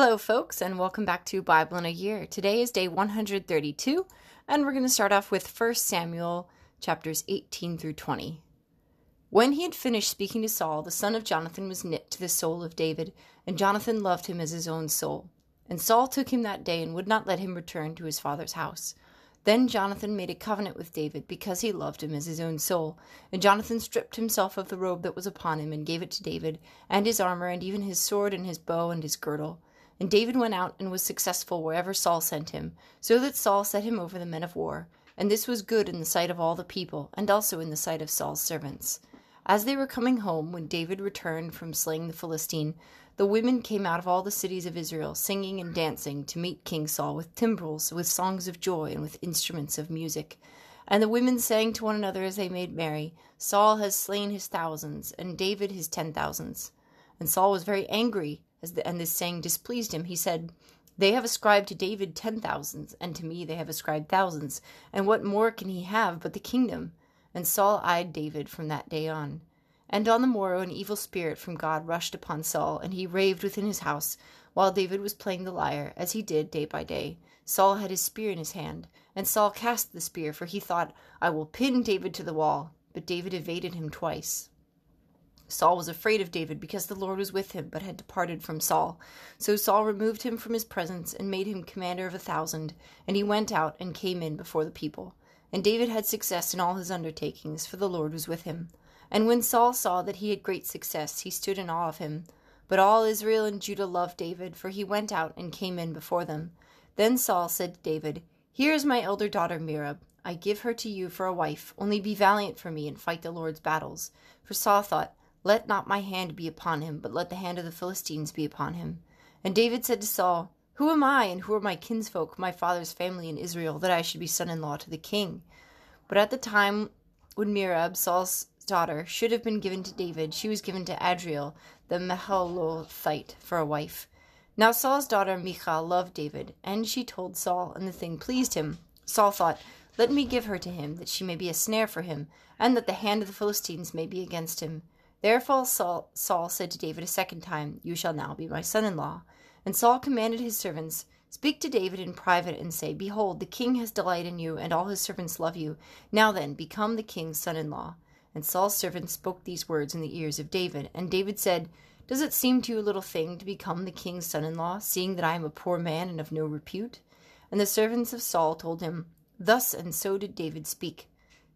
Hello, folks, and welcome back to Bible in a Year. Today is day 132, and we're going to start off with 1 Samuel chapters 18 through 20. When he had finished speaking to Saul, the son of Jonathan was knit to the soul of David, and Jonathan loved him as his own soul. And Saul took him that day and would not let him return to his father's house. Then Jonathan made a covenant with David because he loved him as his own soul. And Jonathan stripped himself of the robe that was upon him and gave it to David, and his armor, and even his sword, and his bow, and his girdle. And David went out and was successful wherever Saul sent him, so that Saul set him over the men of war. And this was good in the sight of all the people, and also in the sight of Saul's servants. As they were coming home, when David returned from slaying the Philistine, the women came out of all the cities of Israel, singing and dancing, to meet King Saul with timbrels, with songs of joy, and with instruments of music. And the women sang to one another as they made merry, Saul has slain his thousands, and David his ten thousands. And Saul was very angry the, and this saying displeased him, he said, They have ascribed to David ten thousands, and to me they have ascribed thousands, and what more can he have but the kingdom? And Saul eyed David from that day on. And on the morrow an evil spirit from God rushed upon Saul, and he raved within his house, while David was playing the lyre, as he did day by day. Saul had his spear in his hand, and Saul cast the spear, for he thought, I will pin David to the wall. But David evaded him twice. Saul was afraid of David because the Lord was with him, but had departed from Saul. So Saul removed him from his presence and made him commander of a thousand, and he went out and came in before the people. And David had success in all his undertakings, for the Lord was with him. And when Saul saw that he had great success, he stood in awe of him. But all Israel and Judah loved David, for he went out and came in before them. Then Saul said to David, Here is my elder daughter Merab. I give her to you for a wife. Only be valiant for me and fight the Lord's battles. For Saul thought, let not my hand be upon him, but let the hand of the Philistines be upon him. And David said to Saul, Who am I, and who are my kinsfolk, my father's family in Israel, that I should be son in law to the king? But at the time when Merab, Saul's daughter, should have been given to David, she was given to Adriel, the Meholathite, for a wife. Now Saul's daughter Michal loved David, and she told Saul, and the thing pleased him. Saul thought, Let me give her to him, that she may be a snare for him, and that the hand of the Philistines may be against him. Therefore Saul, Saul said to David a second time, You shall now be my son in law. And Saul commanded his servants, Speak to David in private, and say, Behold, the king has delight in you, and all his servants love you. Now then, become the king's son in law. And Saul's servants spoke these words in the ears of David. And David said, Does it seem to you a little thing to become the king's son in law, seeing that I am a poor man and of no repute? And the servants of Saul told him, Thus and so did David speak.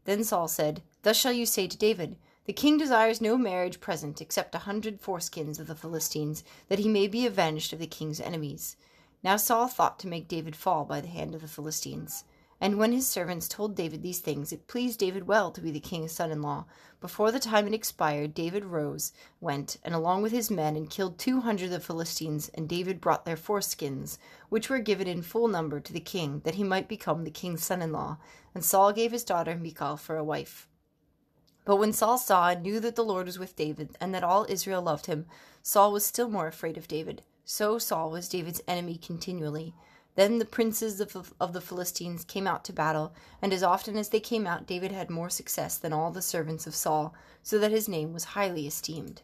Then Saul said, Thus shall you say to David, the king desires no marriage present except a hundred foreskins of the Philistines, that he may be avenged of the king's enemies. Now Saul thought to make David fall by the hand of the Philistines. And when his servants told David these things, it pleased David well to be the king's son in law. Before the time had expired, David rose, went, and along with his men, and killed two hundred of the Philistines, and David brought their foreskins, which were given in full number to the king, that he might become the king's son in law. And Saul gave his daughter Michal for a wife. But when Saul saw and knew that the Lord was with David, and that all Israel loved him, Saul was still more afraid of David. So Saul was David's enemy continually. Then the princes of, of the Philistines came out to battle, and as often as they came out, David had more success than all the servants of Saul, so that his name was highly esteemed.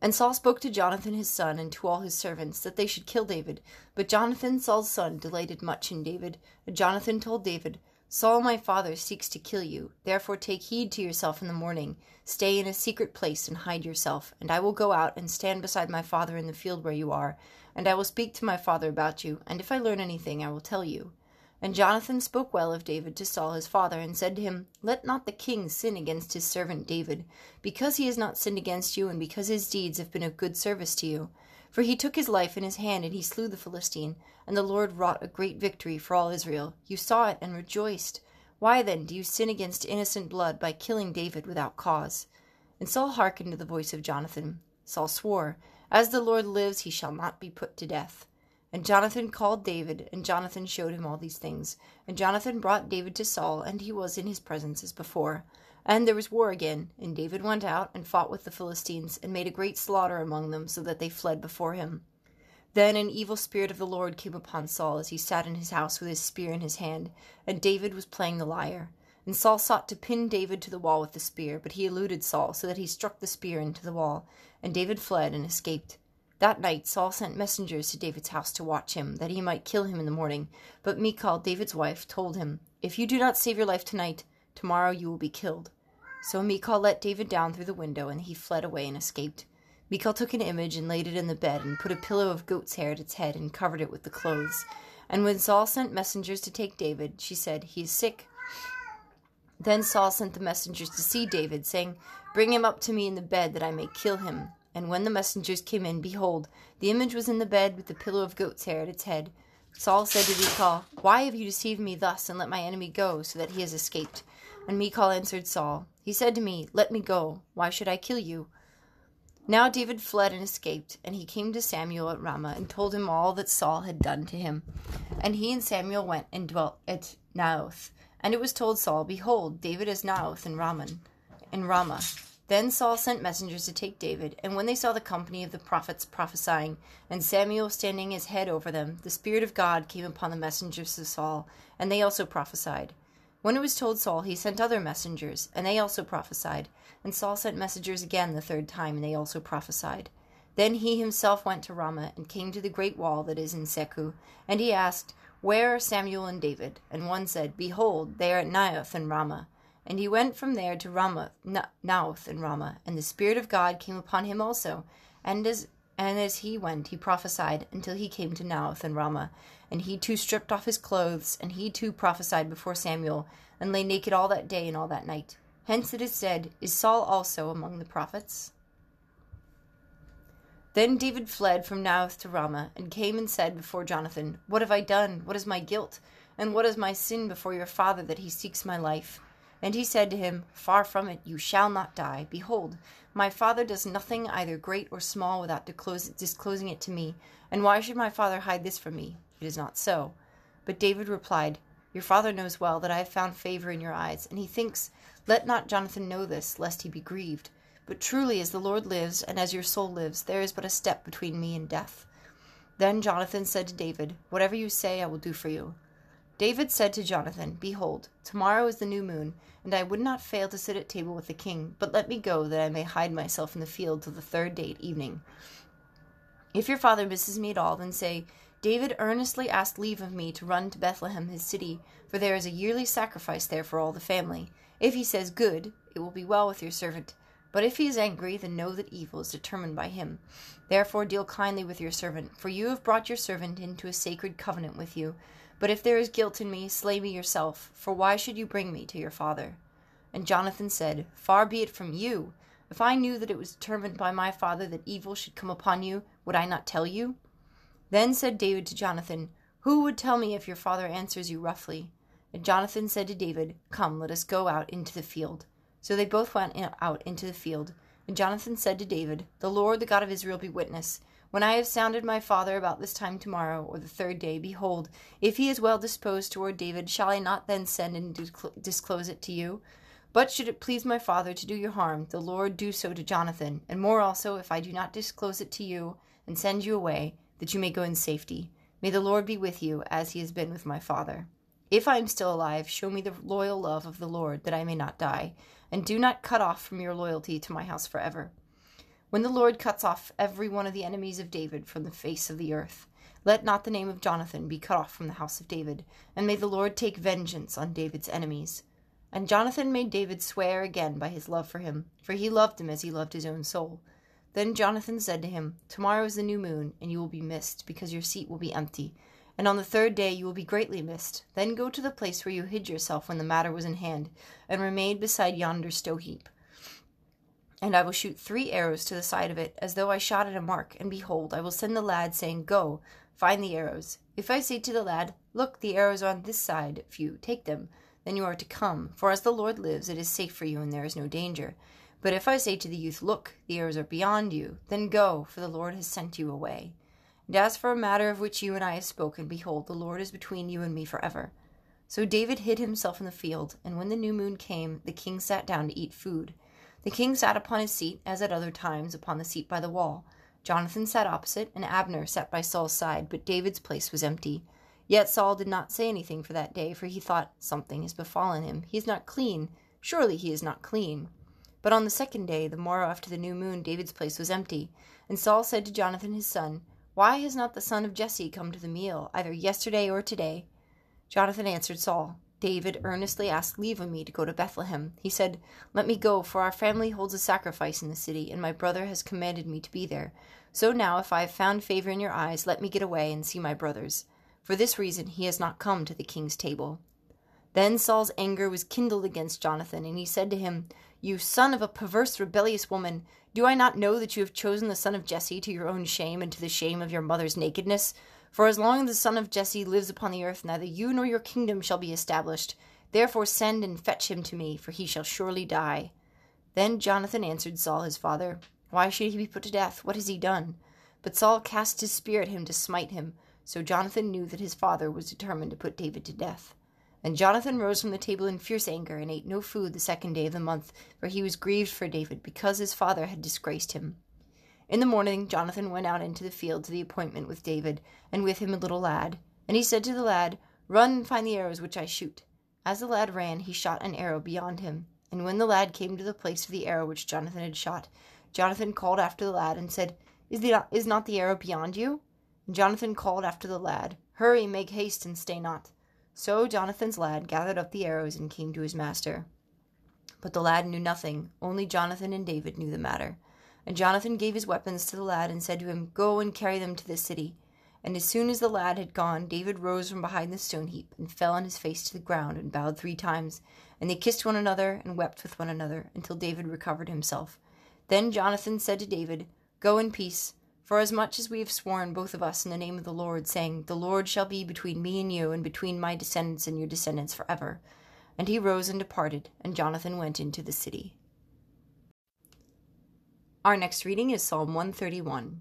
And Saul spoke to Jonathan his son and to all his servants that they should kill David. But Jonathan, Saul's son, delighted much in David. And Jonathan told David, Saul my father seeks to kill you. Therefore take heed to yourself in the morning. Stay in a secret place and hide yourself, and I will go out and stand beside my father in the field where you are, and I will speak to my father about you, and if I learn anything I will tell you. And Jonathan spoke well of David to Saul his father, and said to him, Let not the king sin against his servant David, because he has not sinned against you, and because his deeds have been of good service to you. For he took his life in his hand, and he slew the Philistine, and the Lord wrought a great victory for all Israel. You saw it and rejoiced. Why then do you sin against innocent blood by killing David without cause? And Saul hearkened to the voice of Jonathan. Saul swore, As the Lord lives, he shall not be put to death. And Jonathan called David, and Jonathan showed him all these things. And Jonathan brought David to Saul, and he was in his presence as before. And there was war again, and David went out and fought with the Philistines, and made a great slaughter among them, so that they fled before him. Then an evil spirit of the Lord came upon Saul as he sat in his house with his spear in his hand, and David was playing the lyre. And Saul sought to pin David to the wall with the spear, but he eluded Saul, so that he struck the spear into the wall, and David fled and escaped. That night Saul sent messengers to David's house to watch him, that he might kill him in the morning. But Michal, David's wife, told him, If you do not save your life tonight, tomorrow you will be killed. So Michal let David down through the window, and he fled away and escaped. Michal took an image and laid it in the bed, and put a pillow of goat's hair at its head, and covered it with the clothes. And when Saul sent messengers to take David, she said, He is sick. Then Saul sent the messengers to see David, saying, Bring him up to me in the bed, that I may kill him. And when the messengers came in, behold, the image was in the bed with the pillow of goat's hair at its head. Saul said to Michal, Why have you deceived me thus, and let my enemy go, so that he has escaped? And Michal answered Saul, He said to me, Let me go. Why should I kill you? Now David fled and escaped, and he came to Samuel at Ramah and told him all that Saul had done to him. And he and Samuel went and dwelt at Naioth. And it was told Saul, Behold, David is Naioth in Ramah. In Ramah. Then Saul sent messengers to take David, and when they saw the company of the prophets prophesying, and Samuel standing his head over them, the Spirit of God came upon the messengers of Saul, and they also prophesied. When it was told Saul, he sent other messengers, and they also prophesied. And Saul sent messengers again the third time, and they also prophesied. Then he himself went to Ramah, and came to the great wall that is in Secu. And he asked, Where are Samuel and David? And one said, Behold, they are at Naioth and Ramah. And he went from there to Ramah, Naioth and Ramah. And the Spirit of God came upon him also. And as and as he went, he prophesied until he came to Naioth and Ramah. And he too stripped off his clothes, and he too prophesied before Samuel, and lay naked all that day and all that night. Hence it is said, Is Saul also among the prophets? Then David fled from Naioth to Ramah, and came and said before Jonathan, What have I done? What is my guilt? And what is my sin before your father that he seeks my life? And he said to him, Far from it, you shall not die. Behold, my father does nothing either great or small without disclosing it to me. And why should my father hide this from me? It is not so. But David replied, Your father knows well that I have found favor in your eyes, and he thinks, Let not Jonathan know this, lest he be grieved. But truly, as the Lord lives, and as your soul lives, there is but a step between me and death. Then Jonathan said to David, Whatever you say, I will do for you. David said to Jonathan, Behold, tomorrow is the new moon, and I would not fail to sit at table with the king, but let me go, that I may hide myself in the field till the third day at evening. If your father misses me at all, then say, David earnestly asked leave of me to run to Bethlehem his city, for there is a yearly sacrifice there for all the family. If he says, Good, it will be well with your servant. But if he is angry, then know that evil is determined by him. Therefore deal kindly with your servant, for you have brought your servant into a sacred covenant with you. But if there is guilt in me, slay me yourself, for why should you bring me to your father? And Jonathan said, Far be it from you. If I knew that it was determined by my father that evil should come upon you, would I not tell you? Then said David to Jonathan, Who would tell me if your father answers you roughly? And Jonathan said to David, Come, let us go out into the field. So they both went out into the field. And Jonathan said to David, The Lord, the God of Israel, be witness when I have sounded my father about this time tomorrow, or the third day, behold, if he is well disposed toward David, shall I not then send and disclose it to you? But should it please my father to do you harm, the Lord do so to Jonathan, and more also, if I do not disclose it to you, and send you away, that you may go in safety. May the Lord be with you, as he has been with my father. If I am still alive, show me the loyal love of the Lord, that I may not die, and do not cut off from your loyalty to my house forever. When the Lord cuts off every one of the enemies of David from the face of the earth, let not the name of Jonathan be cut off from the house of David, and may the Lord take vengeance on David's enemies. And Jonathan made David swear again by his love for him, for he loved him as he loved his own soul. Then Jonathan said to him, Tomorrow is the new moon, and you will be missed, because your seat will be empty. And on the third day you will be greatly missed. Then go to the place where you hid yourself when the matter was in hand, and remain beside yonder stow heap and I will shoot three arrows to the side of it, as though I shot at a mark, and behold, I will send the lad, saying, Go, find the arrows. If I say to the lad, Look, the arrows are on this side of you, take them, then you are to come, for as the Lord lives, it is safe for you, and there is no danger. But if I say to the youth, Look, the arrows are beyond you, then go, for the Lord has sent you away. And as for a matter of which you and I have spoken, behold, the Lord is between you and me forever. So David hid himself in the field, and when the new moon came, the king sat down to eat food. The king sat upon his seat, as at other times, upon the seat by the wall. Jonathan sat opposite, and Abner sat by Saul's side, but David's place was empty. Yet Saul did not say anything for that day, for he thought, Something has befallen him. He is not clean. Surely he is not clean. But on the second day, the morrow after the new moon, David's place was empty. And Saul said to Jonathan his son, Why has not the son of Jesse come to the meal, either yesterday or today? Jonathan answered Saul, David earnestly asked leave of me to go to Bethlehem. He said, Let me go, for our family holds a sacrifice in the city, and my brother has commanded me to be there. So now, if I have found favor in your eyes, let me get away and see my brothers. For this reason he has not come to the king's table. Then Saul's anger was kindled against Jonathan, and he said to him, You son of a perverse, rebellious woman, do I not know that you have chosen the son of Jesse to your own shame and to the shame of your mother's nakedness? For as long as the son of Jesse lives upon the earth, neither you nor your kingdom shall be established. Therefore send and fetch him to me, for he shall surely die. Then Jonathan answered Saul his father, Why should he be put to death? What has he done? But Saul cast his spear at him to smite him. So Jonathan knew that his father was determined to put David to death. And Jonathan rose from the table in fierce anger, and ate no food the second day of the month, for he was grieved for David, because his father had disgraced him. In the morning Jonathan went out into the field to the appointment with David, and with him a little lad. And he said to the lad, Run and find the arrows which I shoot. As the lad ran, he shot an arrow beyond him. And when the lad came to the place of the arrow which Jonathan had shot, Jonathan called after the lad and said, Is, the, is not the arrow beyond you? And Jonathan called after the lad, Hurry, make haste, and stay not. So Jonathan's lad gathered up the arrows and came to his master. But the lad knew nothing, only Jonathan and David knew the matter. And Jonathan gave his weapons to the lad and said to him, Go and carry them to the city. And as soon as the lad had gone, David rose from behind the stone heap and fell on his face to the ground and bowed three times. And they kissed one another and wept with one another until David recovered himself. Then Jonathan said to David, Go in peace. For as much as we have sworn, both of us, in the name of the Lord, saying, The Lord shall be between me and you, and between my descendants and your descendants forever. And he rose and departed, and Jonathan went into the city. Our next reading is Psalm 131.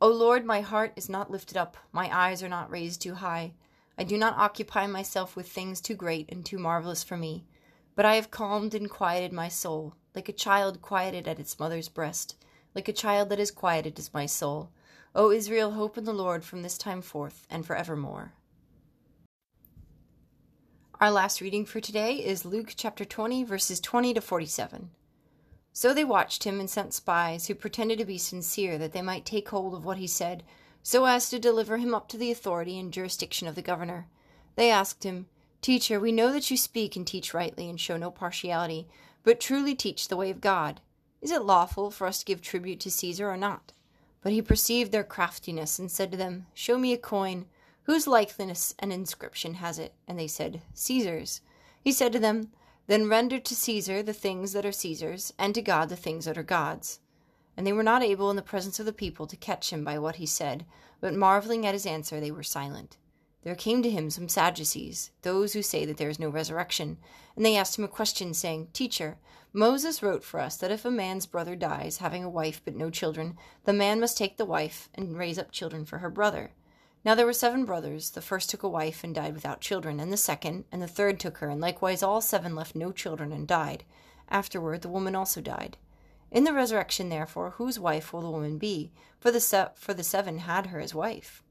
O Lord, my heart is not lifted up, my eyes are not raised too high. I do not occupy myself with things too great and too marvelous for me, but I have calmed and quieted my soul, like a child quieted at its mother's breast. Like a child that is quieted is my soul. O Israel, hope in the Lord from this time forth and forevermore. Our last reading for today is Luke chapter 20, verses 20 to 47. So they watched him and sent spies who pretended to be sincere that they might take hold of what he said, so as to deliver him up to the authority and jurisdiction of the governor. They asked him, Teacher, we know that you speak and teach rightly and show no partiality, but truly teach the way of God. Is it lawful for us to give tribute to Caesar or not? But he perceived their craftiness and said to them, Show me a coin. Whose likeness and inscription has it? And they said, Caesar's. He said to them, Then render to Caesar the things that are Caesar's, and to God the things that are God's. And they were not able in the presence of the people to catch him by what he said, but marveling at his answer, they were silent. There came to him some Sadducees, those who say that there is no resurrection, and they asked him a question, saying, Teacher, Moses wrote for us that if a man's brother dies, having a wife but no children, the man must take the wife and raise up children for her brother. Now there were seven brothers. The first took a wife and died without children, and the second, and the third took her, and likewise all seven left no children and died. Afterward the woman also died. In the resurrection, therefore, whose wife will the woman be? For the, se- for the seven had her as wife.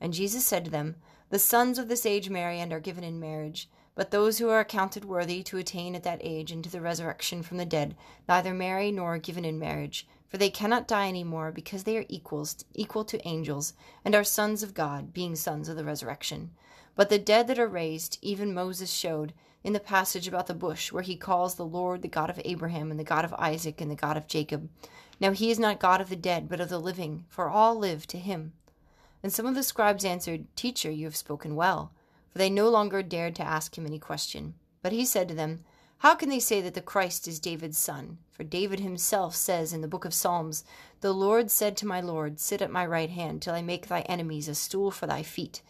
And Jesus said to them, The sons of this age marry and are given in marriage but those who are accounted worthy to attain at that age into the resurrection from the dead neither marry nor are given in marriage, for they cannot die any more, because they are equals, equal to angels, and are sons of God, being sons of the resurrection. But the dead that are raised, even Moses showed in the passage about the bush, where he calls the Lord the God of Abraham, and the God of Isaac, and the God of Jacob. Now he is not God of the dead, but of the living, for all live to him. And some of the scribes answered, Teacher, you have spoken well for they no longer dared to ask him any question. But he said to them, How can they say that the Christ is David's son? For David himself says in the book of Psalms, The Lord said to my Lord, Sit at my right hand till I make thy enemies a stool for thy feet.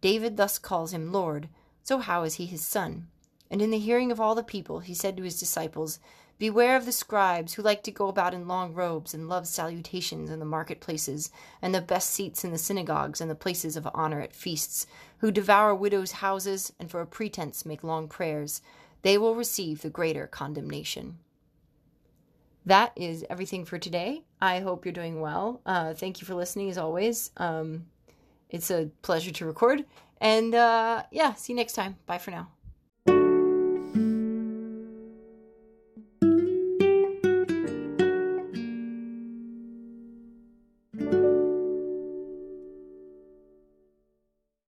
David thus calls him Lord, so how is he his son? And in the hearing of all the people, he said to his disciples, Beware of the scribes who like to go about in long robes and love salutations in the marketplaces, and the best seats in the synagogues and the places of honor at feasts, who devour widows' houses and for a pretense make long prayers. They will receive the greater condemnation. That is everything for today. I hope you're doing well. Uh, thank you for listening as always. Um, it's a pleasure to record. And uh, yeah, see you next time. Bye for now.